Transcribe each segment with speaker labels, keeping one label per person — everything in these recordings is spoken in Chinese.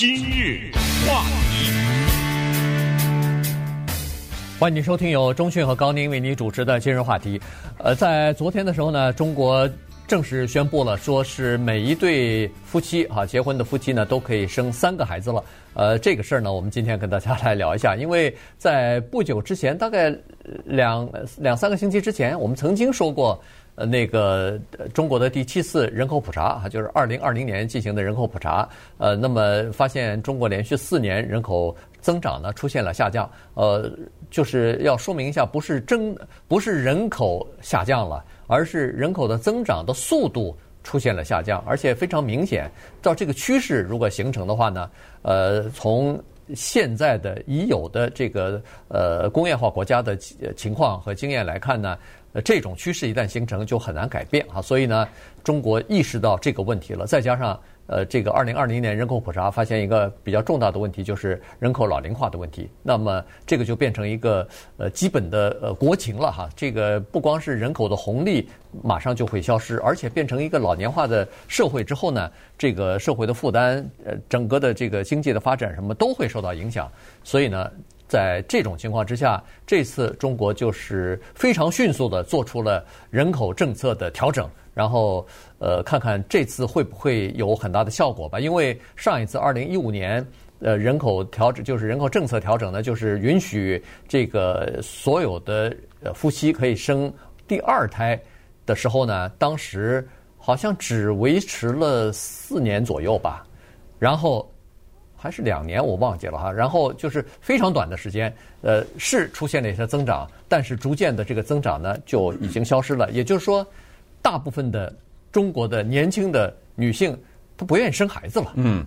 Speaker 1: 今日话题，
Speaker 2: 欢迎你收听由中讯和高宁为您主持的今日话题。呃，在昨天的时候呢，中国正式宣布了，说是每一对夫妻哈结婚的夫妻呢都可以生三个孩子了。呃，这个事儿呢，我们今天跟大家来聊一下，因为在不久之前，大概两两三个星期之前，我们曾经说过。呃，那个中国的第七次人口普查，就是二零二零年进行的人口普查，呃，那么发现中国连续四年人口增长呢出现了下降，呃，就是要说明一下，不是增，不是人口下降了，而是人口的增长的速度出现了下降，而且非常明显。照这个趋势如果形成的话呢，呃，从现在的已有的这个呃工业化国家的情况和经验来看呢。这种趋势一旦形成，就很难改变啊。所以呢，中国意识到这个问题了，再加上呃，这个二零二零年人口普查发现一个比较重大的问题，就是人口老龄化的问题。那么这个就变成一个呃基本的呃国情了哈。这个不光是人口的红利马上就会消失，而且变成一个老年化的社会之后呢，这个社会的负担呃，整个的这个经济的发展什么都会受到影响。所以呢。在这种情况之下，这次中国就是非常迅速的做出了人口政策的调整，然后呃，看看这次会不会有很大的效果吧。因为上一次二零一五年呃人口调整就是人口政策调整呢，就是允许这个所有的夫妻可以生第二胎的时候呢，当时好像只维持了四年左右吧，然后。还是两年，我忘记了哈。然后就是非常短的时间，呃，是出现了一些增长，但是逐渐的这个增长呢就已经消失了。也就是说，大部分的中国的年轻的女性她不愿意生孩子了。
Speaker 3: 嗯，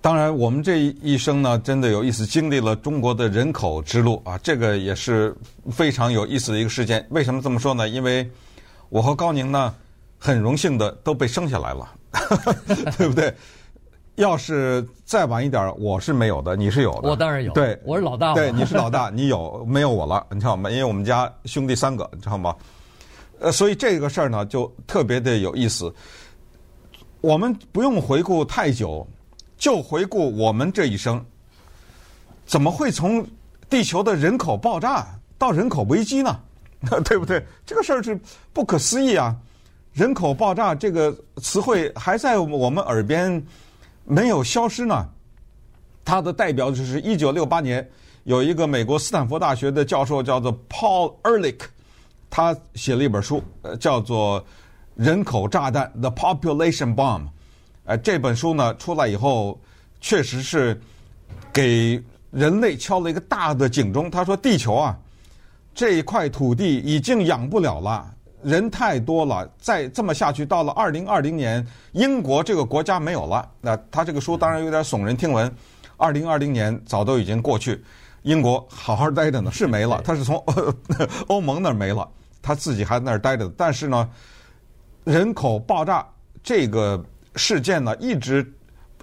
Speaker 3: 当然，我们这一生呢，真的有意思，经历了中国的人口之路啊，这个也是非常有意思的一个事件。为什么这么说呢？因为我和高宁呢，很荣幸的都被生下来了，对不对？要是再晚一点，我是没有的，你是有的。
Speaker 2: 我当然有。
Speaker 3: 对，
Speaker 2: 我是老大。
Speaker 3: 对，你是老大，你有没有我了？你知道吗？因为我们家兄弟三个，你知道吗？呃，所以这个事儿呢，就特别的有意思。我们不用回顾太久，就回顾我们这一生，怎么会从地球的人口爆炸到人口危机呢？对不对？这个事儿是不可思议啊！人口爆炸这个词汇还在我们耳边。没有消失呢，他的代表就是一九六八年有一个美国斯坦福大学的教授叫做 Paul Ehrlich，他写了一本书，呃，叫做《人口炸弹》（The Population Bomb）。呃，这本书呢出来以后，确实是给人类敲了一个大的警钟。他说：“地球啊，这一块土地已经养不了了。”人太多了，再这么下去，到了二零二零年，英国这个国家没有了。那他这个书当然有点耸人听闻。二零二零年早都已经过去，英国好好待着呢，是没了。他是从欧盟那儿没了，他自己还在那儿待着。但是呢，人口爆炸这个事件呢，一直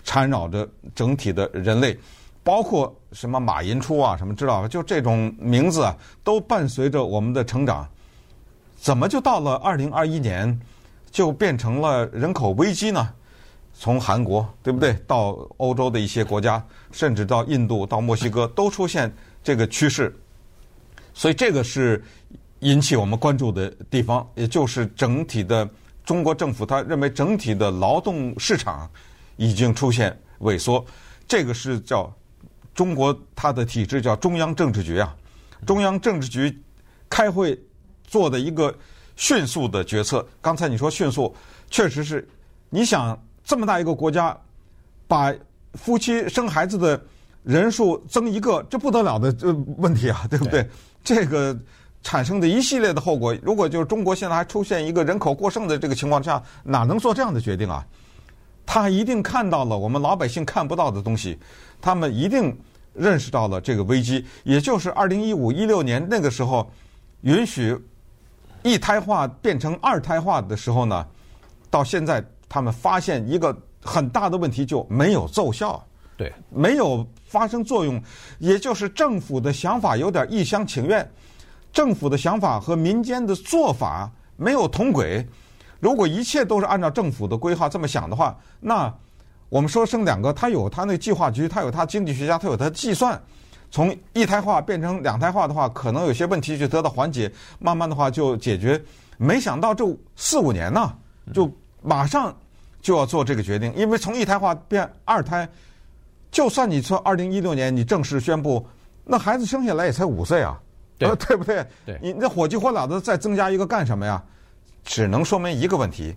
Speaker 3: 缠绕着整体的人类，包括什么马寅初啊，什么知道吧？就这种名字啊，都伴随着我们的成长。怎么就到了二零二一年，就变成了人口危机呢？从韩国对不对，到欧洲的一些国家，甚至到印度、到墨西哥，都出现这个趋势。所以这个是引起我们关注的地方，也就是整体的中国政府他认为整体的劳动市场已经出现萎缩。这个是叫中国它的体制叫中央政治局啊，中央政治局开会。做的一个迅速的决策。刚才你说迅速，确实是。你想这么大一个国家，把夫妻生孩子的人数增一个，这不得了的这问题啊，对不对？对。这个产生的一系列的后果，如果就是中国现在还出现一个人口过剩的这个情况下，哪能做这样的决定啊？他一定看到了我们老百姓看不到的东西，他们一定认识到了这个危机。也就是二零一五一六年那个时候，允许。一胎化变成二胎化的时候呢，到现在他们发现一个很大的问题，就没有奏效，
Speaker 2: 对，
Speaker 3: 没有发生作用，也就是政府的想法有点一厢情愿，政府的想法和民间的做法没有同轨。如果一切都是按照政府的规划这么想的话，那我们说生两个，他有他那计划局，他有他经济学家，他有他计算，从一胎化变成两胎化的话，可能有些问题就得到缓解，慢慢的话就解决。没想到这四五年呢，就马上就要做这个决定，因为从一胎化变二胎，就算你说二零一六年你正式宣布，那孩子生下来也才五岁啊，
Speaker 2: 对，
Speaker 3: 对不对？
Speaker 2: 对，
Speaker 3: 你那火急火燎的再增加一个干什么呀？只能说明一个问题：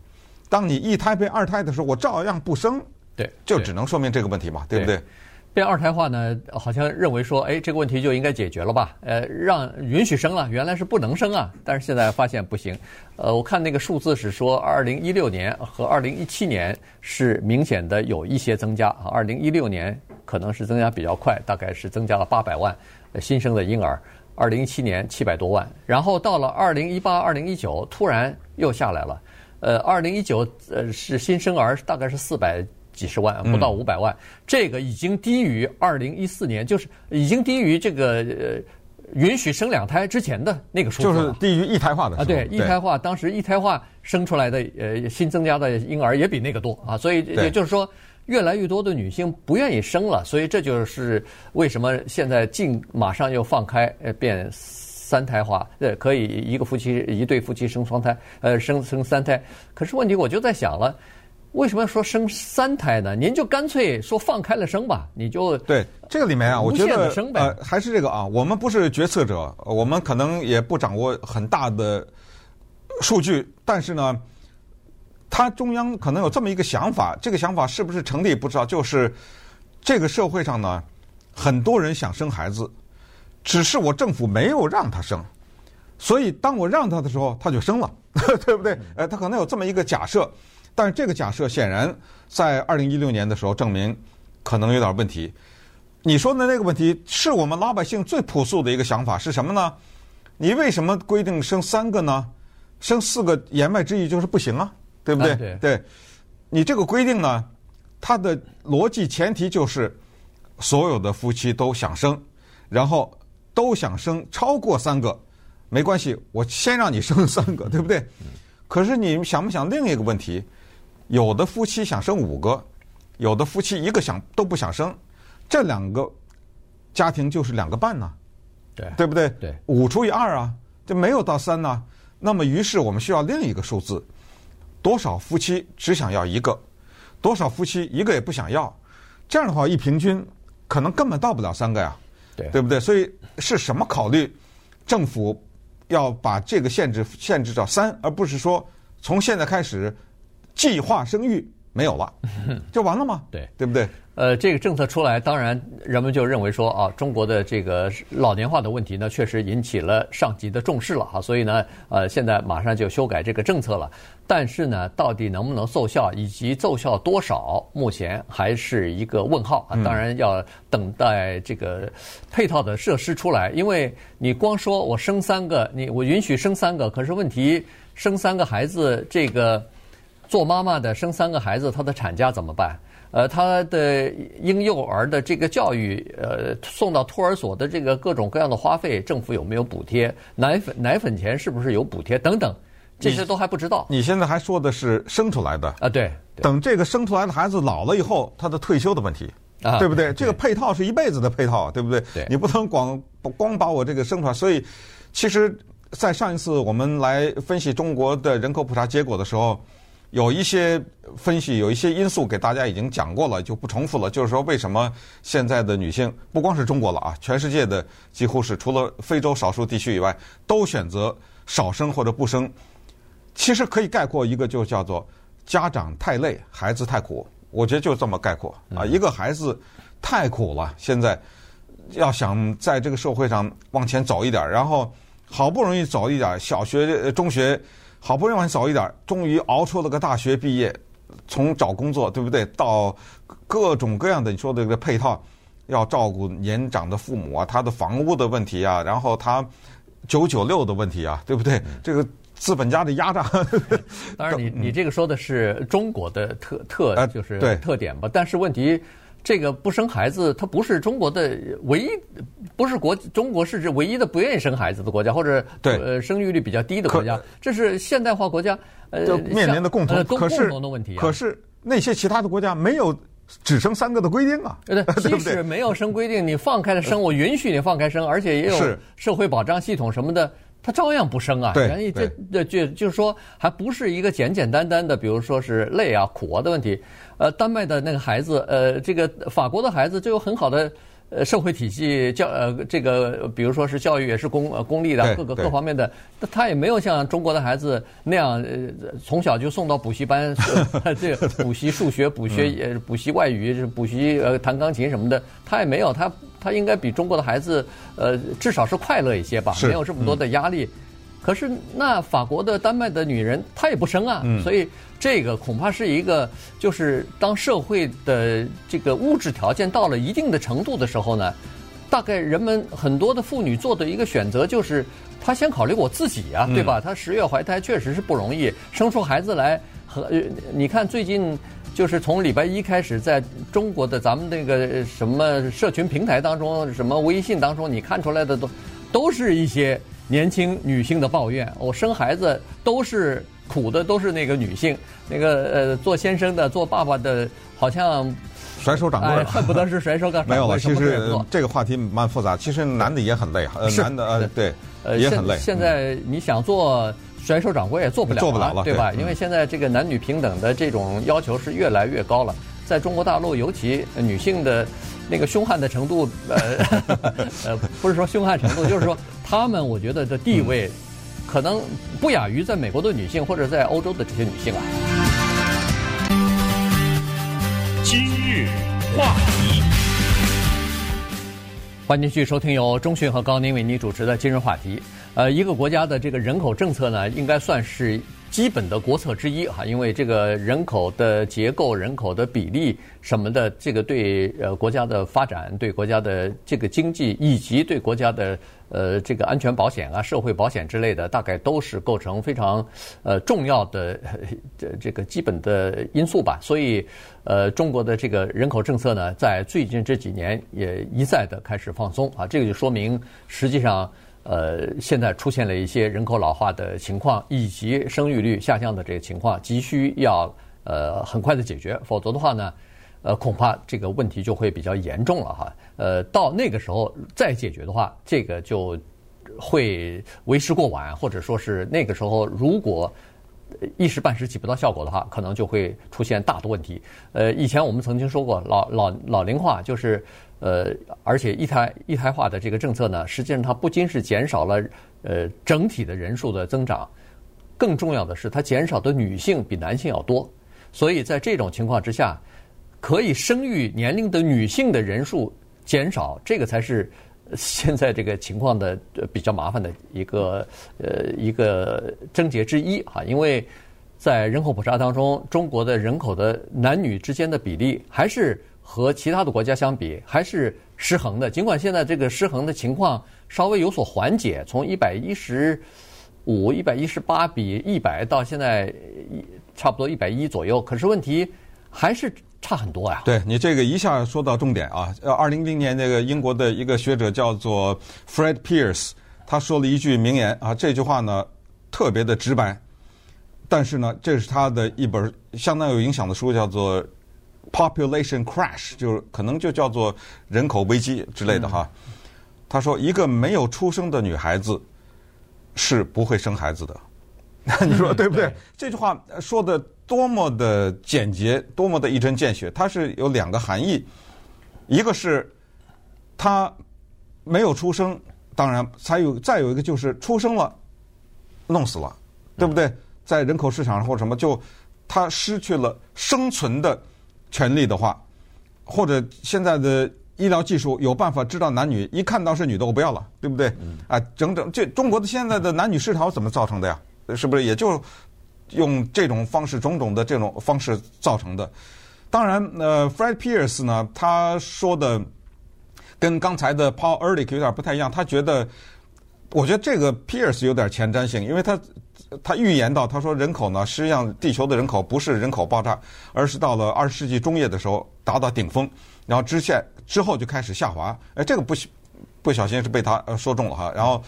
Speaker 3: 当你一胎变二胎的时候，我照样不生。
Speaker 2: 对，
Speaker 3: 就只能说明这个问题嘛，对，对不对？
Speaker 2: 变二胎化呢，好像认为说，哎，这个问题就应该解决了吧？呃，让允许生了，原来是不能生啊，但是现在发现不行。呃，我看那个数字是说，二零一六年和二零一七年是明显的有一些增加啊。二零一六年可能是增加比较快，大概是增加了八百万新生的婴儿。二零一七年七百多万，然后到了二零一八、二零一九，突然又下来了。呃，二零一九呃是新生儿大概是四百。几十万不到五百万，嗯，这个已经低于二零一四年，就是已经低于这个呃允许生两胎之前的那个数字，
Speaker 3: 就是低于一胎化的。
Speaker 2: 啊，对，一胎化当时一胎化生出来的呃新增加的婴儿也比那个多啊，所以也就是说越来越多的女性不愿意生了，所以这就是为什么现在竟马上又放开呃变三胎化，呃可以一个夫妻一对夫妻生双胎，呃生生三胎，可是问题我就在想了。为什么要说生三胎呢？您就干脆说放开了生吧，你就
Speaker 3: 对这个里面啊，我觉得还是这个啊，我们不是决策者，我们可能也不掌握很大的数据，但是呢，他中央可能有这么一个想法，这个想法是不是成立不知道，就是这个社会上呢，很多人想生孩子，只是我政府没有让他生，所以当我让他的时候，他就生了，对不对？呃，他可能有这么一个假设。但是这个假设显然在二零一六年的时候证明可能有点问题。你说的那个问题是我们老百姓最朴素的一个想法是什么呢？你为什么规定生三个呢？生四个言外之意就是不行啊，对不对？
Speaker 2: 对，
Speaker 3: 对，你这个规定呢，它的逻辑前提就是所有的夫妻都想生，然后都想生超过三个，没关系，我先让你生三个，对不对？可是你想不想另一个问题？有的夫妻想生五个，有的夫妻一个想都不想生，这两个家庭就是两个半呢，
Speaker 2: 对
Speaker 3: 对不对？
Speaker 2: 对，
Speaker 3: 五除以二啊，就没有到三呢。那么于是我们需要另一个数字，多少夫妻只想要一个，多少夫妻一个也不想要，这样的话一平均可能根本到不了三个呀，
Speaker 2: 对
Speaker 3: 对不对？所以是什么考虑？政府要把这个限制限制到三，而不是说从现在开始。计划生育没有了，就完了吗？
Speaker 2: 对，
Speaker 3: 对不对？
Speaker 2: 呃，这个政策出来，当然人们就认为说啊，中国的这个老年化的问题呢，确实引起了上级的重视了哈，所以呢，呃，现在马上就修改这个政策了。但是呢，到底能不能奏效，以及奏效多少，目前还是一个问号啊。当然要等待这个配套的设施出来，因为你光说我生三个，你我允许生三个，可是问题生三个孩子这个。做妈妈的生三个孩子，她的产假怎么办？呃，她的婴幼儿的这个教育，呃，送到托儿所的这个各种各样的花费，政府有没有补贴？奶粉奶粉钱是不是有补贴？等等，这些都还不知道。
Speaker 3: 你，你现在还说的是生出来的
Speaker 2: 啊？对，对，
Speaker 3: 等这个生出来的孩子老了以后，他的退休的问题，
Speaker 2: 啊，
Speaker 3: 对不对？
Speaker 2: 对，
Speaker 3: 这个配套是一辈子的配套，对不对？
Speaker 2: 对，
Speaker 3: 你不能光光把我这个生出来。所以，其实，在上一次我们来分析中国的人口普查结果的时候。有一些分析，有一些因素给大家已经讲过了，就不重复了。就是说，为什么现在的女性不光是中国了啊，全世界的几乎是除了非洲少数地区以外，都选择少生或者不生。其实可以概括一个，就叫做家长太累，孩子太苦。我觉得就这么概括啊，一个孩子太苦了，现在要想在这个社会上往前走一点，然后好不容易走一点，小学、中学。好不容易往早一点，终于熬出了个大学毕业，从找工作对不对，到各种各样的你说的这个配套，要照顾年长的父母啊，他的房屋的问题啊，然后他九九六的问题啊，对不对？这个资本家的压榨。
Speaker 2: 当然，你你这个说的是中国的特特就是特点吧？
Speaker 3: 呃、
Speaker 2: 但是问题。这个不生孩子，它不是中国的唯一，不是国中国是这唯一的不愿意生孩子的国家，或者
Speaker 3: 对
Speaker 2: 呃生育率比较低的国家。这是现代化国家呃
Speaker 3: 面临的共同、
Speaker 2: 共同的问题、啊。
Speaker 3: 可是那些其他的国家没有只生三个的规定啊，
Speaker 2: 对，
Speaker 3: 对
Speaker 2: 即使没有生规定，你放开了生，我允许你放开生，而且也有社会保障系统什么的，他照样不生啊。
Speaker 3: 对，
Speaker 2: 原因这这就就是说，还不是一个简简单单的，比如说是累啊、苦啊的问题。呃，丹麦的那个孩子，呃，这个法国的孩子就有很好的。呃，社会体系教呃，这个比如说是教育也是公呃公立的，各个各方面的，他也没有像中国的孩子那样，呃，从小就送到补习班，呃、这个补习数学、补学呃补习外语、补习呃弹钢琴什么的，他也没有，他他应该比中国的孩子呃至少是快乐一些吧，没有这么多的压力。嗯可是，那法国的、丹麦的女人，她也不生啊，嗯、所以这个恐怕是一个，就是当社会的这个物质条件到了一定的程度的时候呢，大概人们很多的妇女做的一个选择就是，她先考虑我自己啊，对吧？她十月怀胎确实是不容易，生出孩子来和你看最近就是从礼拜一开始，在中国的咱们那个什么社群平台当中，什么微信当中，你看出来的都都是一些。年轻女性的抱怨，我生孩子都是苦的，都是那个女性，那个呃，做先生的、做爸爸的，好像
Speaker 3: 甩手掌柜、
Speaker 2: 哎，恨不得是甩手掌柜。
Speaker 3: 没有了，其实这个话题蛮复杂。其实男的也很累，呃，男的呃对，呃也很累。
Speaker 2: 现在你想做甩手掌柜也做不了，
Speaker 3: 做不了了，
Speaker 2: 对吧？
Speaker 3: 对，
Speaker 2: 因为现在这个男女平等的这种要求是越来越高了，在中国大陆，尤其女性的。那个凶悍的程度，呃，呃，不是说凶悍程度，就是说她们，我觉得的地位，可能不亚于在美国的女性或者在欧洲的这些女性啊。
Speaker 1: 今日话题，
Speaker 2: 欢迎继续收听由中讯和高宁为您主持的今日话题。呃，一个国家的这个人口政策呢，应该算是。基本的国策之一哈，因为这个人口的结构、人口的比例什么的，这个对呃国家的发展、对国家的这个经济以及对国家的呃这个安全保险啊、社会保险之类的，大概都是构成非常呃重要的这这个基本的因素吧。所以呃，中国的这个人口政策呢，在最近这几年也一再的开始放松啊，这个就说明实际上。呃，现在出现了一些人口老化的情况，以及生育率下降的这个情况，急需要呃很快的解决，否则的话呢，呃，恐怕这个问题就会比较严重了哈。呃，到那个时候再解决的话，这个就会为时过晚，或者说是那个时候如果一时半时起不到效果的话，可能就会出现大的问题。呃，以前我们曾经说过，老老老龄化就是。呃，而且一胎一胎化的这个政策呢，实际上它不仅是减少了呃整体的人数的增长，更重要的是它减少的女性比男性要多，所以在这种情况之下，可以生育年龄的女性的人数减少，这个才是现在这个情况的比较麻烦的一个呃一个症结之一哈，因为在人口普查当中，中国的人口的男女之间的比例还是。和其他的国家相比，还是失衡的。尽管现在这个失衡的情况稍微有所缓解，从一百一十五、一百一十八比一百到现在差不多一百一左右，可是问题还是差很多呀。
Speaker 3: 对，你这个一下说到重点啊！呃，二零一零年那个英国的一个学者叫做 Fred Pierce，他说了一句名言啊，这句话呢特别的直白，但是呢，这是他的一本相当有影响的书，叫做。Population crash 就是可能就叫做人口危机之类的哈。他说，一个没有出生的女孩子是不会生孩子的。你说对不对？这句话说的多么的简洁，多么的一针见血。它是有两个含义，一个是她没有出生，当然才有再有一个就是出生了，弄死了，对不对？在人口市场上或者什么，就她失去了生存的。权利的话，或者现在的医疗技术有办法知道男女，一看到是女的我不要了，对不对？啊，整整这中国的现在的男女失调怎么造成的呀？是不是也就用这种方式、种种的这种方式造成的？当然，呃，Fred Pierce 呢，他说的跟刚才的 Paul Ehrlich 有点不太一样，他觉得，我觉得这个 Pierce 有点前瞻性，因为他。他预言到，他说人口呢，实际上地球的人口不是人口爆炸，而是到了二十世纪中叶的时候达到顶峰，然后之线之后就开始下滑。哎，这个不不小心是被他说中了哈。然后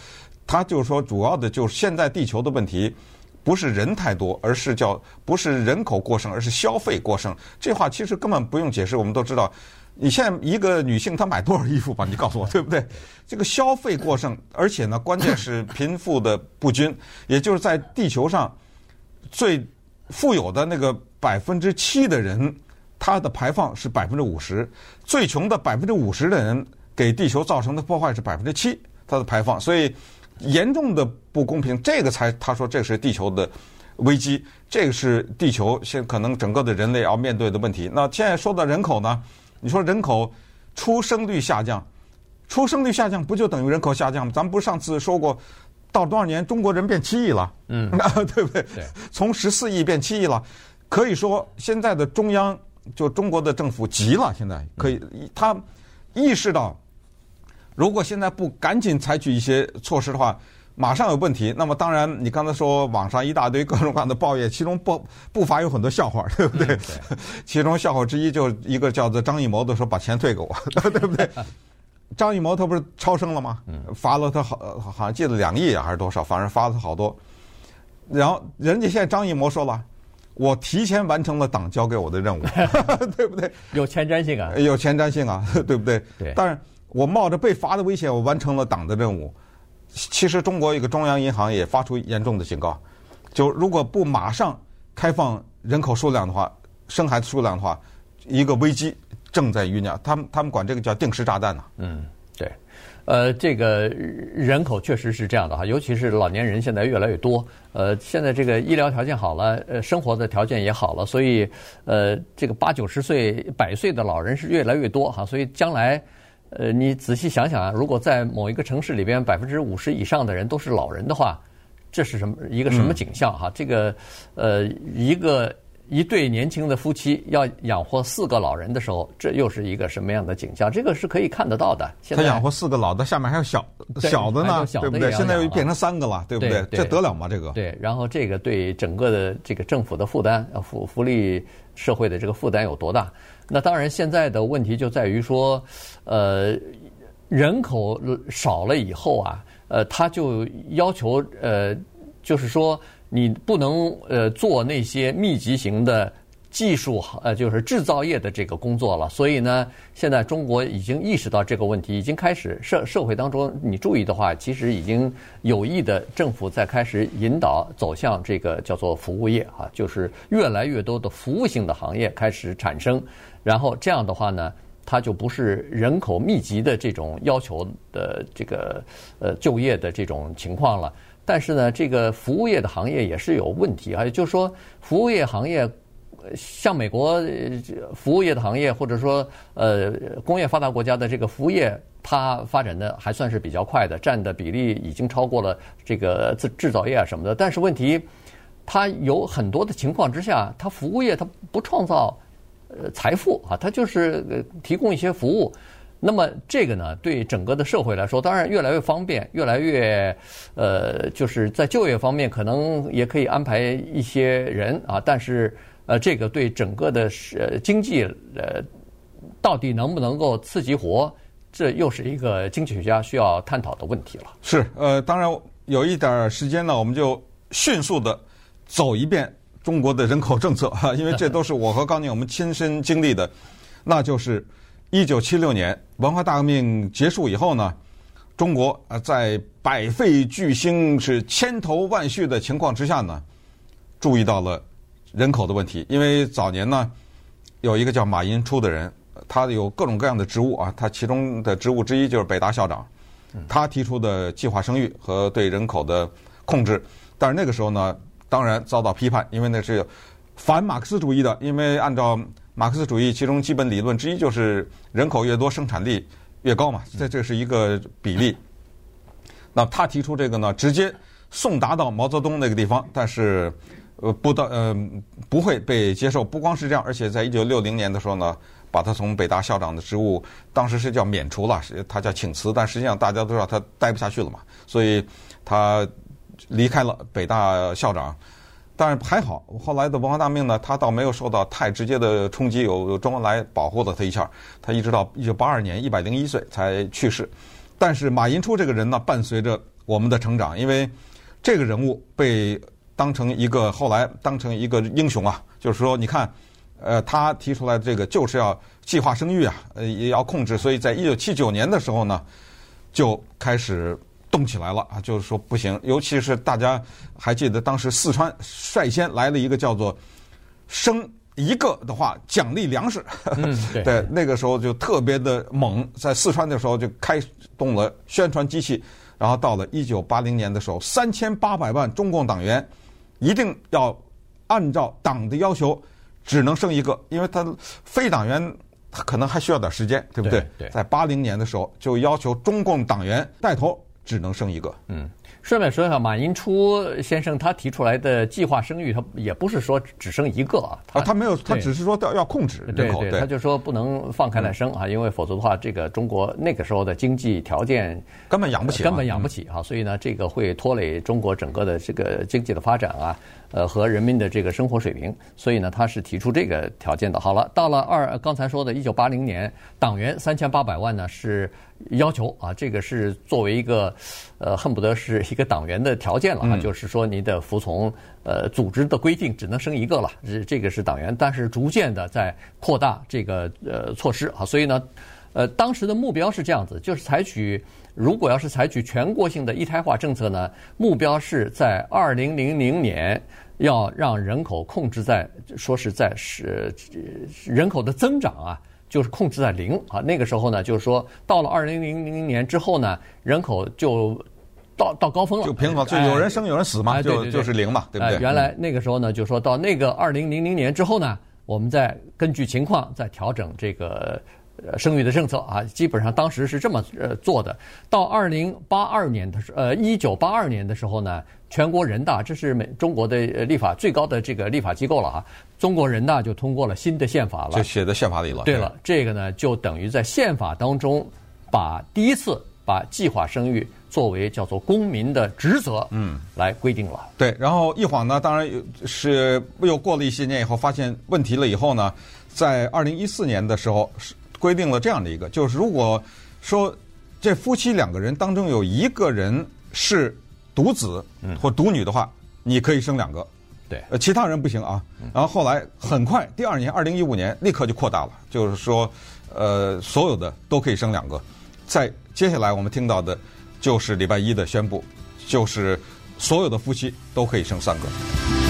Speaker 3: 他就说，主要的就是现在地球的问题不是人太多，而是叫不是人口过剩，而是消费过剩。这话其实根本不用解释，我们都知道。你现在一个女性她买多少衣服吧？你告诉我，对不对？这个消费过剩，而且呢，关键是贫富的不均，也就是在地球上最富有的那个百分之七的人，他的排放是百分之五十；最穷的百分之五十的人给地球造成的破坏是百分之七，他的排放。所以严重的不公平，这个才他说这是地球的危机，这个是地球现可能整个的人类要面对的问题。那现在说到人口呢？你说人口出生率下降，出生率下降不就等于人口下降吗？咱们不是上次说过，到多少年中国人变七亿了，嗯，对不对？
Speaker 2: 对，
Speaker 3: 从十四亿变七亿了，可以说现在的中央就中国的政府急了，现在可以他意识到，如果现在不赶紧采取一些措施的话。马上有问题，那么当然，你刚才说网上一大堆各种各样的抱怨，其中不不乏有很多笑话，对不对？嗯、对，其中笑话之一就一个叫做张艺谋的说把钱退给我，对不对？张艺谋他不是超生了吗？罚了他好好像借了两亿啊还是多少，反正罚了他好多。然后人家现在张艺谋说了，我提前完成了党交给我的任务，对不对？
Speaker 2: 有前瞻性啊，
Speaker 3: 有前瞻性啊，对不对？
Speaker 2: 对。
Speaker 3: 但是我冒着被罚的危险，我完成了党的任务。其实中国一个中央银行也发出严重的警告，就如果不马上开放人口数量的话，生孩子数量的话，一个危机正在酝酿。他们他们管这个叫定时炸弹呢。
Speaker 2: 嗯，对，呃，这个人口确实是这样的哈，尤其是老年人现在越来越多。呃，现在这个医疗条件好了，呃，生活的条件也好了，所以呃，这个八九十岁、百岁的老人是越来越多哈，所以将来。呃，你仔细想想啊，如果在某一个城市里边百分之五十以上的人都是老人的话，这是什么一个什么景象哈？嗯、这个呃，一个一对年轻的夫妻要养活四个老人的时候，这又是一个什么样的景象？这个是可以看得到的。现在
Speaker 3: 他养活四个老的，下面还有小小的呢，对不对？现在又变成三个了，对不对？
Speaker 2: 对
Speaker 3: 这得了吗？这个
Speaker 2: 对，然后这个对整个的这个政府的负担，福福利社会的这个负担有多大？那当然，现在的问题就在于说，呃，人口少了以后啊，呃，他就要求呃，就是说你不能呃做那些密集型的。技术呃，就是制造业的这个工作了，所以呢，现在中国已经意识到这个问题，已经开始社社会当中，你注意的话，其实已经有意的政府在开始引导走向这个叫做服务业啊，就是越来越多的服务性的行业开始产生，然后这样的话呢，它就不是人口密集的这种要求的这个呃就业的这种情况了。但是呢，这个服务业的行业也是有问题，还有就是说服务业行业。像美国服务业的行业，或者说呃工业发达国家的这个服务业，它发展的还算是比较快的，占的比例已经超过了这个制制造业啊什么的。但是问题，它有很多的情况之下，它服务业它不创造呃财富啊，它就是提供一些服务。那么这个呢，对整个的社会来说，当然越来越方便，越来越呃就是在就业方面可能也可以安排一些人啊，但是。呃，这个对整个的呃经济呃，到底能不能够刺激活，这又是一个经济学家需要探讨的问题了。
Speaker 3: 是，呃，当然有一点时间呢，我们就迅速的走一遍中国的人口政策哈，因为这都是我和高宁我们亲身经历的。那就是一九七六年文化大革命结束以后呢，中国呃在百废俱兴是千头万绪的情况之下呢，注意到了。人口的问题，因为早年呢，有一个叫马寅初的人，他有各种各样的职务啊，他其中的职务之一就是北大校长，他提出的计划生育和对人口的控制，但是那个时候呢，当然遭到批判，因为那是反马克思主义的，因为按照马克思主义其中基本理论之一就是人口越多生产力越高嘛，这这是一个比例。那他提出这个呢，直接送达到毛泽东那个地方，但是。呃，不到，呃，不会被接受。不光是这样，而且在一九六零年的时候呢，把他从北大校长的职务，当时是叫免除了，是他叫请辞，但实际上大家都知道他待不下去了嘛，所以他离开了北大校长。但是还好，后来的文化大革命呢，他倒没有受到太直接的冲击，有周恩来保护了他一下，他一直到一九八二年一百零一岁才去世。但是马寅初这个人呢，伴随着我们的成长，因为这个人物被。当成一个后来当成一个英雄啊，就是说，你看，呃，他提出来这个就是要计划生育啊，呃，也要控制，所以在一九七九年的时候呢，就开始动起来了啊，就是说不行，尤其是大家还记得当时四川率先来了一个叫做生一个的话奖励粮食，
Speaker 2: 嗯，对，
Speaker 3: 对，那个时候就特别的猛，在四川的时候就开动了宣传机器。然后到了一九八零年的时候，三千八百万中共党员一定要按照党的要求，只能生一个，因为他非党员他可能还需要点时间，对不对？
Speaker 2: 对。对
Speaker 3: 在八零年的时候，就要求中共党员带头只能生一个。
Speaker 2: 嗯。顺便说一下，马寅初先生他提出来的计划生育，他也不是说只生一个啊，
Speaker 3: 他他没有，他只是说要要控制人口，
Speaker 2: 对，他就说不能放开来生啊，因为否则的话，这个中国那个时候的经济条件
Speaker 3: 根本养不起，
Speaker 2: 根本养不起啊，所以呢，这个会拖累中国整个的这个经济的发展啊，呃和人民的这个生活水平，所以呢，他是提出这个条件的。好了，到了二刚才说的一九八零年，党员三千八百万呢是。要求啊，这个是作为一个，呃，恨不得是一个党员的条件了啊，就是说你得服从呃组织的规定，只能生一个了，这这个是党员，但是逐渐的在扩大这个呃措施啊，所以呢，呃，当时的目标是这样子，就是采取如果要是采取全国性的一胎化政策呢，目标是在二零零零年要让人口控制在说是在是人口的增长啊。就是控制在零啊，那个时候呢，就是说到了二零零零年之后呢，人口就到到高峰了，
Speaker 3: 就平衡，就有人生有人死嘛，
Speaker 2: 哎、
Speaker 3: 就就是零嘛，对不对？
Speaker 2: 原来那个时候呢，就说到那个二零零零年之后呢，我们再根据情况再调整这个呃生育的政策啊，基本上当时是这么呃做的。到二零八二年的时呃一九八二年的时候呢。全国人大，这是美中国的立法最高的这个立法机构了哈。中国人大就通过了新的宪法了，
Speaker 3: 就写在宪法里了。
Speaker 2: 对了，这个呢，就等于在宪法当中，把第一次把计划生育作为叫做公民的职责，嗯，来规定了。
Speaker 3: 对，然后一晃呢，当然是又过了一些年以后，发现问题了以后呢，在二零一四年的时候，是规定了这样的一个，就是如果说这夫妻两个人当中有一个人是。独子或独女的话，你可以生两个，
Speaker 2: 对，
Speaker 3: 呃，其他人不行啊。然后后来很快，第二年二零一五年立刻就扩大了，就是说，呃，所有的都可以生两个。在接下来我们听到的，就是礼拜一的宣布，就是所有的夫妻都可以生三个。